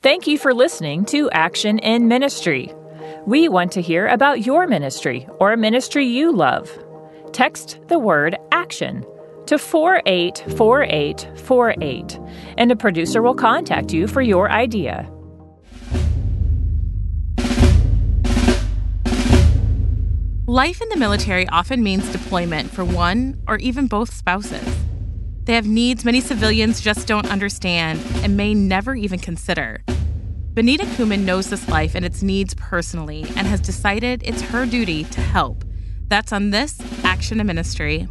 Thank you for listening to Action in Ministry. We want to hear about your ministry or a ministry you love. Text the word action to 484848, and a producer will contact you for your idea. Life in the military often means deployment for one or even both spouses. They have needs many civilians just don't understand and may never even consider. Benita Kuman knows this life and its needs personally and has decided it's her duty to help. That's on this Action in Ministry.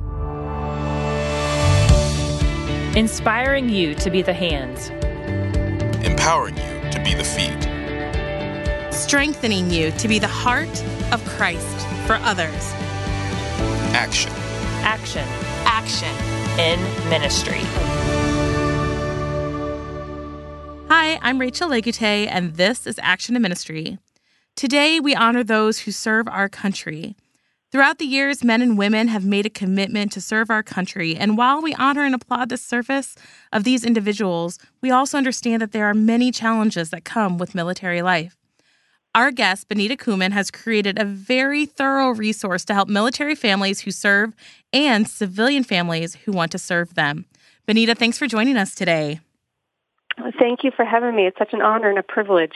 Inspiring you to be the hands, empowering you to be the feet, strengthening you to be the heart of Christ for others. Action. Action. Action. In ministry. Hi, I'm Rachel Legute, and this is Action in Ministry. Today, we honor those who serve our country. Throughout the years, men and women have made a commitment to serve our country, and while we honor and applaud the service of these individuals, we also understand that there are many challenges that come with military life. Our guest, Benita Kuman, has created a very thorough resource to help military families who serve and civilian families who want to serve them. Benita, thanks for joining us today. Thank you for having me. It's such an honor and a privilege.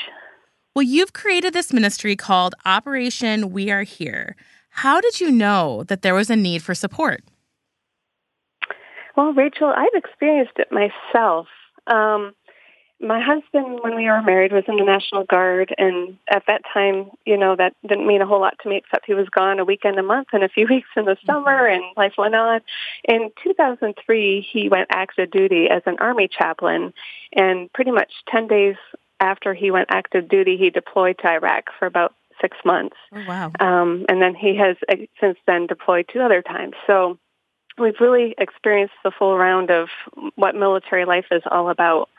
Well, you've created this ministry called Operation We Are Here. How did you know that there was a need for support? Well, Rachel, I've experienced it myself. Um, my husband, when we were married, was in the National Guard, and at that time, you know, that didn't mean a whole lot to me, except he was gone a weekend a month and a few weeks in the summer, and life went on. In 2003, he went active duty as an Army chaplain, and pretty much 10 days after he went active duty, he deployed to Iraq for about six months. Oh, wow. Um, and then he has uh, since then deployed two other times. So we've really experienced the full round of what military life is all about.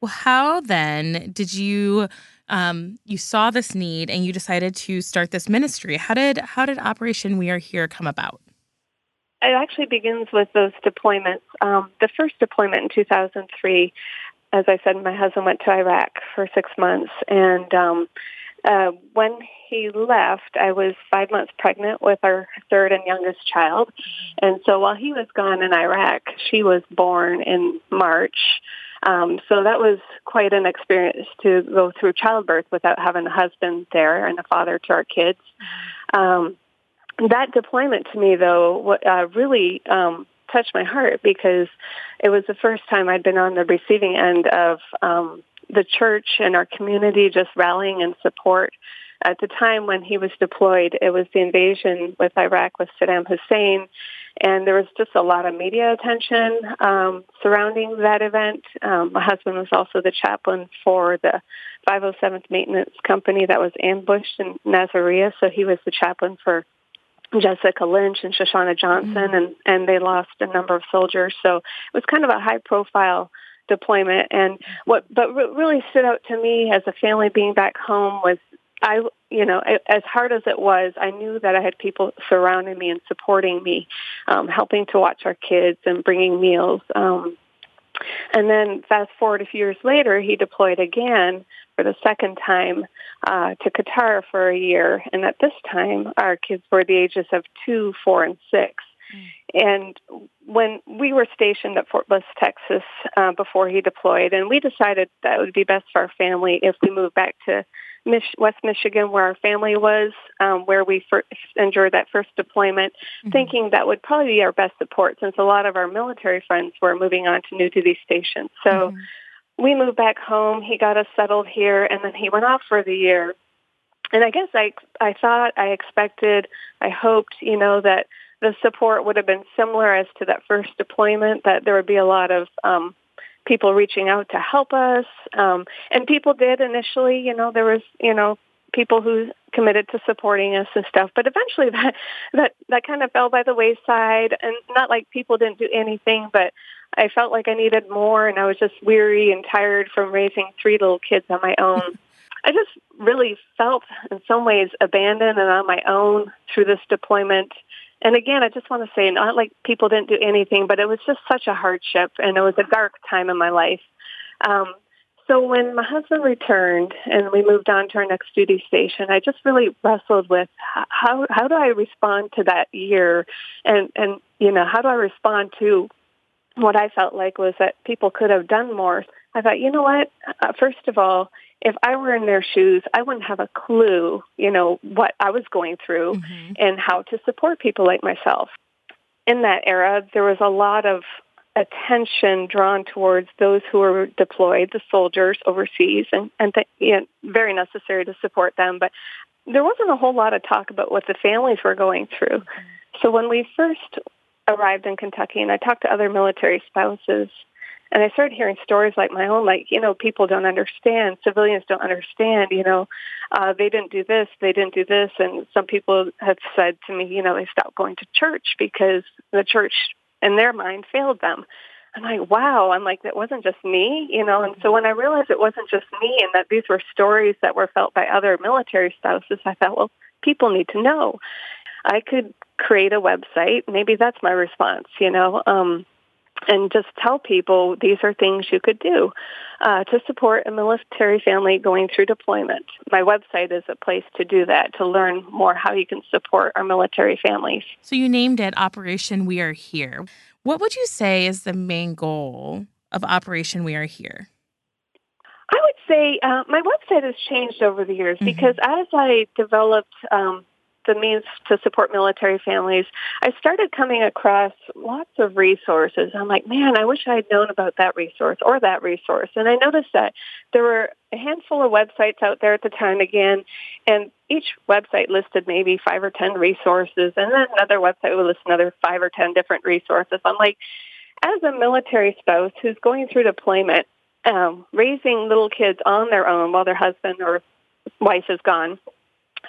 Well, how then did you um, you saw this need and you decided to start this ministry? How did how did Operation We Are Here come about? It actually begins with those deployments. Um, the first deployment in 2003, as I said, my husband went to Iraq for six months, and um, uh, when he left, I was five months pregnant with our third and youngest child, and so while he was gone in Iraq, she was born in March. Um, so that was quite an experience to go through childbirth without having a husband there and a father to our kids. Um, that deployment to me, though, what, uh, really um, touched my heart because it was the first time I'd been on the receiving end of um, the church and our community just rallying in support. At the time when he was deployed, it was the invasion with Iraq with Saddam Hussein, and there was just a lot of media attention um, surrounding that event. Um, my husband was also the chaplain for the 507th Maintenance Company that was ambushed in Nasiriyah, so he was the chaplain for Jessica Lynch and Shoshana Johnson, mm-hmm. and and they lost a number of soldiers. So it was kind of a high profile deployment. And what but what really stood out to me as a family being back home was I, you know, as hard as it was, I knew that I had people surrounding me and supporting me, um, helping to watch our kids and bringing meals. Um, and then fast forward a few years later, he deployed again for the second time uh, to Qatar for a year. And at this time, our kids were the ages of two, four, and six. And when we were stationed at Fort Bliss, Texas, uh, before he deployed, and we decided that it would be best for our family if we moved back to Mich- West Michigan, where our family was, um, where we first endured that first deployment, mm-hmm. thinking that would probably be our best support since a lot of our military friends were moving on to new duty stations. So mm-hmm. we moved back home. He got us settled here, and then he went off for the year. And I guess I I thought, I expected, I hoped, you know, that the support would have been similar as to that first deployment, that there would be a lot of um, people reaching out to help us. Um, and people did initially, you know, there was, you know, people who committed to supporting us and stuff. But eventually that, that, that kind of fell by the wayside and not like people didn't do anything, but I felt like I needed more and I was just weary and tired from raising three little kids on my own. I just really felt in some ways abandoned and on my own through this deployment and again, I just want to say, not like people didn't do anything, but it was just such a hardship, and it was a dark time in my life. Um, So when my husband returned and we moved on to our next duty station, I just really wrestled with how how do I respond to that year, and and you know how do I respond to what I felt like was that people could have done more. I thought, you know what? Uh, first of all, if I were in their shoes, I wouldn't have a clue, you know, what I was going through mm-hmm. and how to support people like myself. In that era, there was a lot of attention drawn towards those who were deployed, the soldiers overseas, and, and th- you know, very necessary to support them. But there wasn't a whole lot of talk about what the families were going through. Mm-hmm. So when we first arrived in Kentucky and I talked to other military spouses, and I started hearing stories like my own, like, you know, people don't understand, civilians don't understand, you know, uh, they didn't do this, they didn't do this. And some people have said to me, you know, they stopped going to church because the church in their mind failed them. I'm like, wow, I'm like, that wasn't just me, you know, and so when I realized it wasn't just me and that these were stories that were felt by other military spouses, I thought, well, people need to know. I could create a website. Maybe that's my response, you know, um, and just tell people these are things you could do uh, to support a military family going through deployment. My website is a place to do that, to learn more how you can support our military families. So you named it Operation We Are Here. What would you say is the main goal of Operation We Are Here? I would say uh, my website has changed over the years mm-hmm. because as I developed um, the means to support military families, I started coming across lots of resources. I'm like, man, I wish I had known about that resource or that resource. And I noticed that there were a handful of websites out there at the time again, and each website listed maybe five or ten resources, and then another website would list another five or ten different resources. I'm like, as a military spouse who's going through deployment, um, raising little kids on their own while their husband or wife is gone,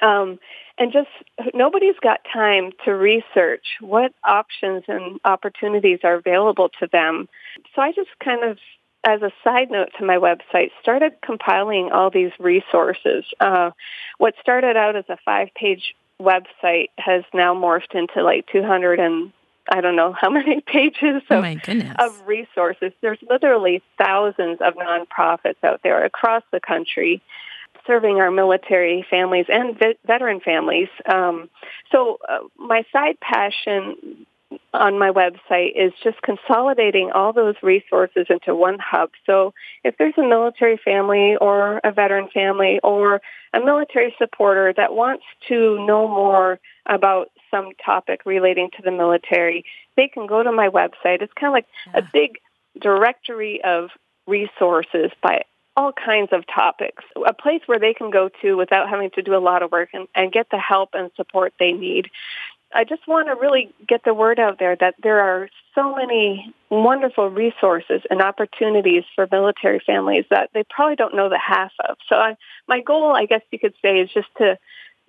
um, and just nobody's got time to research what options and opportunities are available to them. So I just kind of, as a side note to my website, started compiling all these resources. Uh, what started out as a five-page website has now morphed into like 200 and I don't know how many pages of, oh of resources. There's literally thousands of nonprofits out there across the country serving our military families and veteran families. Um, so uh, my side passion on my website is just consolidating all those resources into one hub. So if there's a military family or a veteran family or a military supporter that wants to know more about some topic relating to the military, they can go to my website. It's kind of like yeah. a big directory of resources by all kinds of topics, a place where they can go to without having to do a lot of work and, and get the help and support they need. I just want to really get the word out there that there are so many wonderful resources and opportunities for military families that they probably don't know the half of. So I, my goal, I guess you could say, is just to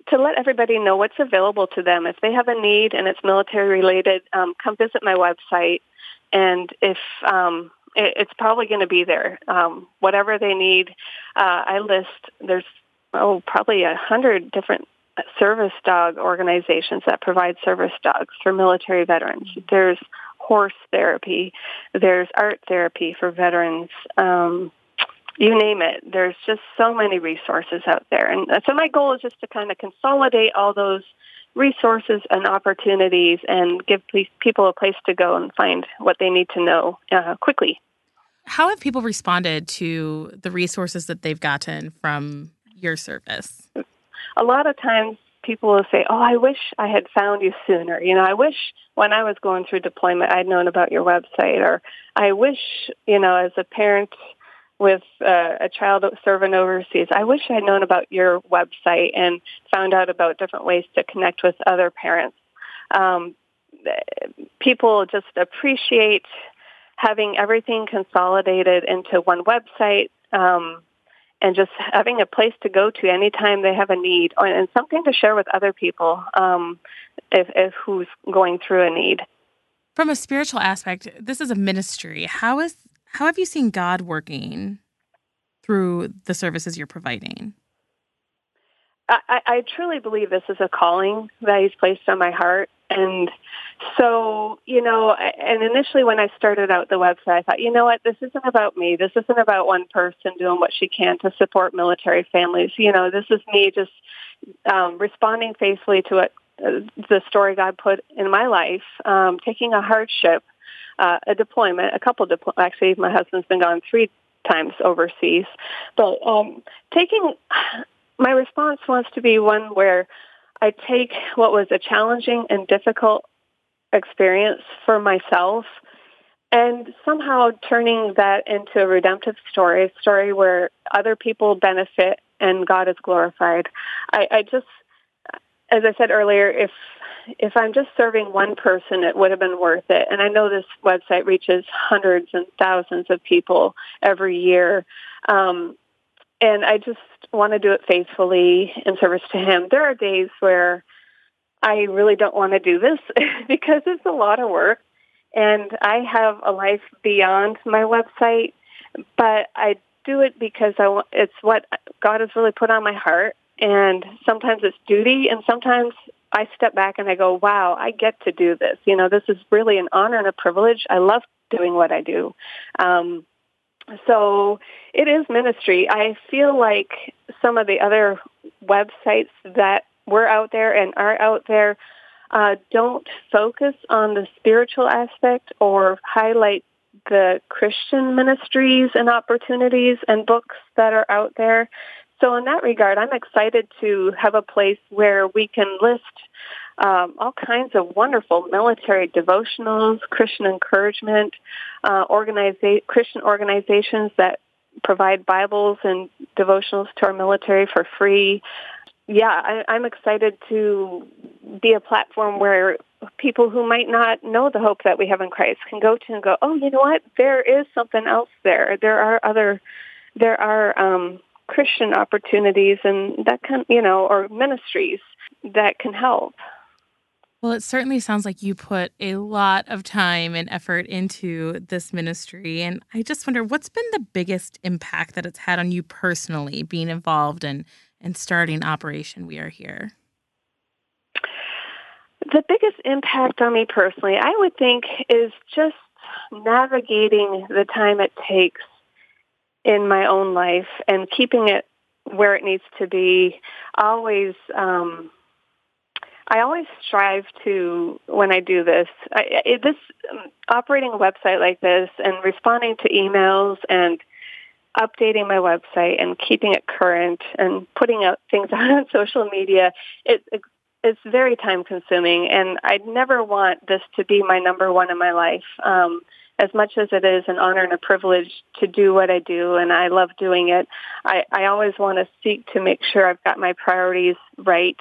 to let everybody know what's available to them. If they have a need and it's military related, um, come visit my website. And if um, it, it's probably going to be there. Um, whatever they need, uh, I list. There's oh probably a hundred different service dog organizations that provide service dogs for military veterans. There's horse therapy. There's art therapy for veterans. Um, you name it. There's just so many resources out there. And so my goal is just to kind of consolidate all those resources and opportunities and give people a place to go and find what they need to know uh, quickly. How have people responded to the resources that they've gotten from your service? A lot of times people will say, "Oh, I wish I had found you sooner." You know, I wish when I was going through deployment I'd known about your website or I wish, you know, as a parent with uh, a child serving overseas. I wish I'd known about your website and found out about different ways to connect with other parents. Um, people just appreciate having everything consolidated into one website um, and just having a place to go to anytime they have a need and something to share with other people um, if, if who's going through a need. From a spiritual aspect, this is a ministry. How is how have you seen God working through the services you're providing? I, I truly believe this is a calling that He's placed on my heart, And so, you know, and initially when I started out the website, I thought, you know what, this isn't about me. This isn't about one person doing what she can to support military families. You know, this is me just um, responding faithfully to what uh, the story God put in my life, um, taking a hardship, uh, a deployment, a couple deployments. Actually, my husband's been gone three times overseas, but um, taking my response wants to be one where I take what was a challenging and difficult experience for myself and somehow turning that into a redemptive story, a story where other people benefit and God is glorified. I, I just, as I said earlier, if if I'm just serving one person, it would have been worth it. And I know this website reaches hundreds and thousands of people every year. Um, and I just want to do it faithfully in service to Him. There are days where I really don't want to do this because it's a lot of work, and I have a life beyond my website. But I do it because I want, it's what God has really put on my heart, and sometimes it's duty, and sometimes I step back and I go, "Wow, I get to do this. You know, this is really an honor and a privilege. I love doing what I do." Um, so it is ministry. I feel like some of the other websites that were out there and are out there uh, don't focus on the spiritual aspect or highlight the Christian ministries and opportunities and books that are out there. So in that regard, I'm excited to have a place where we can list um, all kinds of wonderful military devotionals, Christian encouragement, uh, organiza- Christian organizations that provide Bibles and devotionals to our military for free. Yeah, I, I'm excited to be a platform where people who might not know the hope that we have in Christ can go to and go, oh, you know what? There is something else there. There are other, there are um, Christian opportunities and that can, you know, or ministries that can help. Well, it certainly sounds like you put a lot of time and effort into this ministry. And I just wonder what's been the biggest impact that it's had on you personally being involved in, and starting Operation We Are Here? The biggest impact on me personally, I would think, is just navigating the time it takes in my own life and keeping it where it needs to be. Always um, I always strive to, when I do this, I, it, this um, operating a website like this and responding to emails and updating my website and keeping it current and putting out things out on social media, it, it it's very time consuming and I'd never want this to be my number one in my life. Um, as much as it is an honor and a privilege to do what I do and I love doing it, I, I always want to seek to make sure I've got my priorities right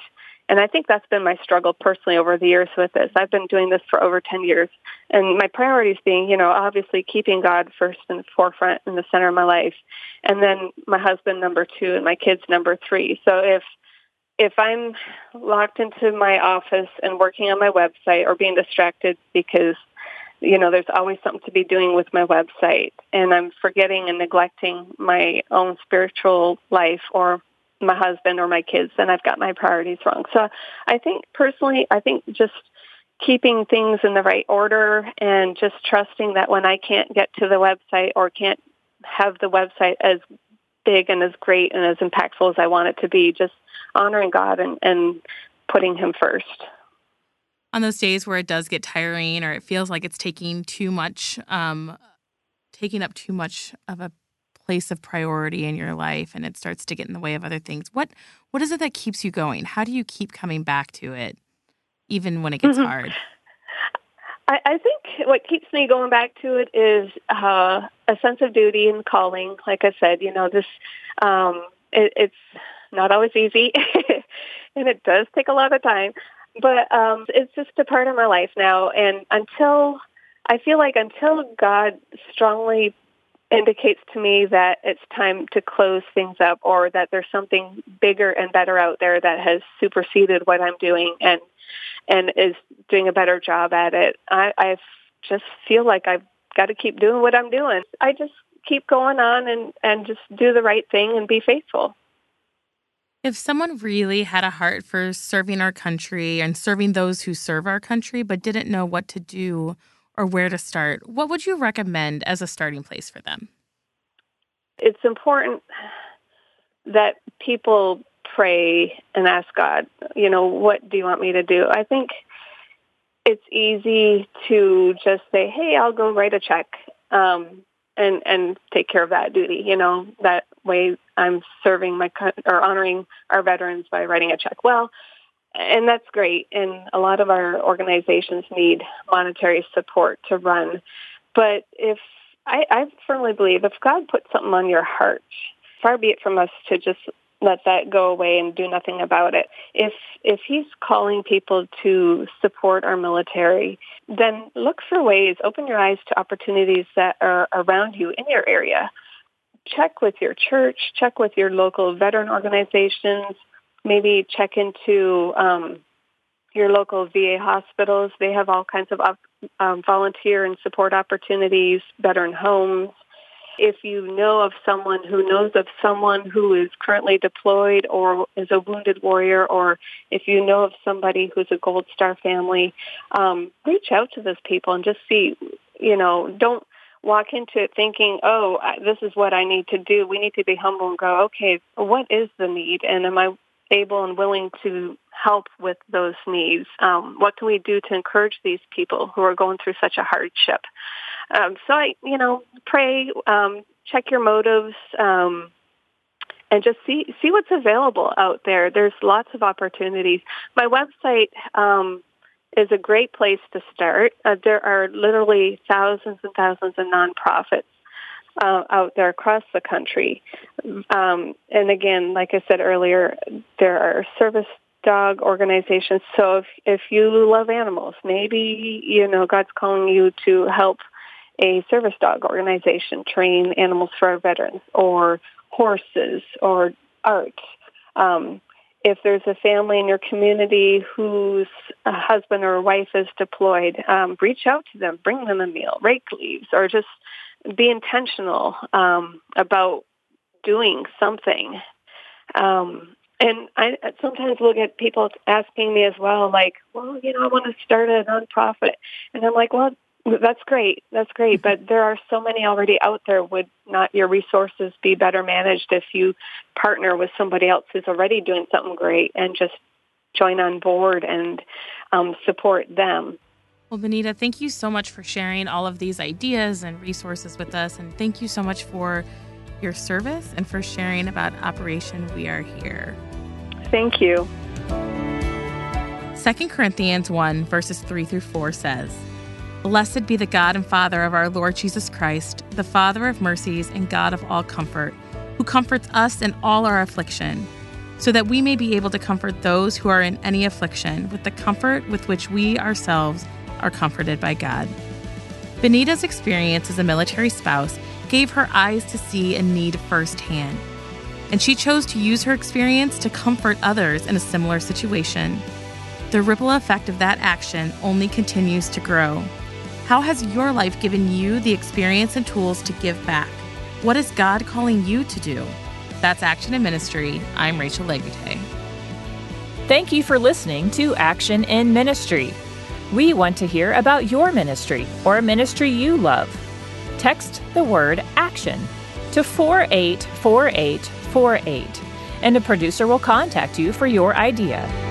and I think that's been my struggle personally over the years with this. I've been doing this for over 10 years. And my priorities being, you know, obviously keeping God first and forefront in the center of my life. And then my husband number two and my kids number three. So if if I'm locked into my office and working on my website or being distracted because you know there's always something to be doing with my website and I'm forgetting and neglecting my own spiritual life or my husband or my kids, and I've got my priorities wrong. So I think personally, I think just keeping things in the right order and just trusting that when I can't get to the website or can't have the website as big and as great and as impactful as I want it to be, just honoring God and, and putting Him first. On those days where it does get tiring or it feels like it's taking too much, um, taking up too much of a place of priority in your life and it starts to get in the way of other things what what is it that keeps you going? How do you keep coming back to it even when it gets mm-hmm. hard? I, I think what keeps me going back to it is uh, a sense of duty and calling. Like i said you know this um, it, it's not always easy and it does take a lot of time but um, it's just a part of my life now and until I feel like until God strongly indicates to me that it's time to close things up or that there's something bigger and better out there that has superseded what I'm doing and and is doing a better job at it. I, I just feel like I've got to keep doing what I'm doing. I just keep going on and, and just do the right thing and be faithful. If someone really had a heart for serving our country and serving those who serve our country, but didn't know what to do or where to start, what would you recommend as a starting place for them? It's important that people pray and ask God, you know, what do you want me to do? I think it's easy to just say, hey, I'll go write a check um, and and take care of that duty. You know, that way I'm serving my or honoring our veterans by writing a check. Well, and that's great. And a lot of our organizations need monetary support to run. But if I, I firmly believe if God puts something on your heart, far be it from us to just let that go away and do nothing about it. If if he's calling people to support our military, then look for ways, open your eyes to opportunities that are around you in your area. Check with your church, check with your local veteran organizations, maybe check into um, your local VA hospitals. They have all kinds of um, volunteer and support opportunities, veteran homes if you know of someone who knows of someone who is currently deployed or is a wounded warrior, or if you know of somebody who's a Gold Star family, um, reach out to those people and just see, you know, don't walk into it thinking, oh, this is what I need to do. We need to be humble and go, okay, what is the need? And am I able and willing to help with those needs? Um, what can we do to encourage these people who are going through such a hardship? Um, so I, you know, pray, um, check your motives, um, and just see see what's available out there. There's lots of opportunities. My website um, is a great place to start. Uh, there are literally thousands and thousands of nonprofits uh, out there across the country. Um, and again, like I said earlier, there are service dog organizations. So if if you love animals, maybe you know God's calling you to help a service dog organization train animals for our veterans or horses or art. Um, if there's a family in your community whose husband or wife is deployed, um, reach out to them, bring them a meal, rake leaves, or just be intentional um, about doing something. Um, and I sometimes look at people asking me as well, like, well, you know, I want to start a nonprofit. And I'm like, well, that's great. That's great. But there are so many already out there. Would not your resources be better managed if you partner with somebody else who's already doing something great and just join on board and um, support them? Well, Benita, thank you so much for sharing all of these ideas and resources with us. And thank you so much for your service and for sharing about Operation We Are Here. Thank you. 2 Corinthians 1, verses 3 through 4 says, Blessed be the God and Father of our Lord Jesus Christ, the Father of mercies and God of all comfort, who comforts us in all our affliction, so that we may be able to comfort those who are in any affliction with the comfort with which we ourselves are comforted by God. Benita's experience as a military spouse gave her eyes to see a need firsthand, and she chose to use her experience to comfort others in a similar situation. The ripple effect of that action only continues to grow. How has your life given you the experience and tools to give back? What is God calling you to do? That's Action in Ministry. I'm Rachel Legute. Thank you for listening to Action in Ministry. We want to hear about your ministry or a ministry you love. Text the word ACTION to 484848, and a producer will contact you for your idea.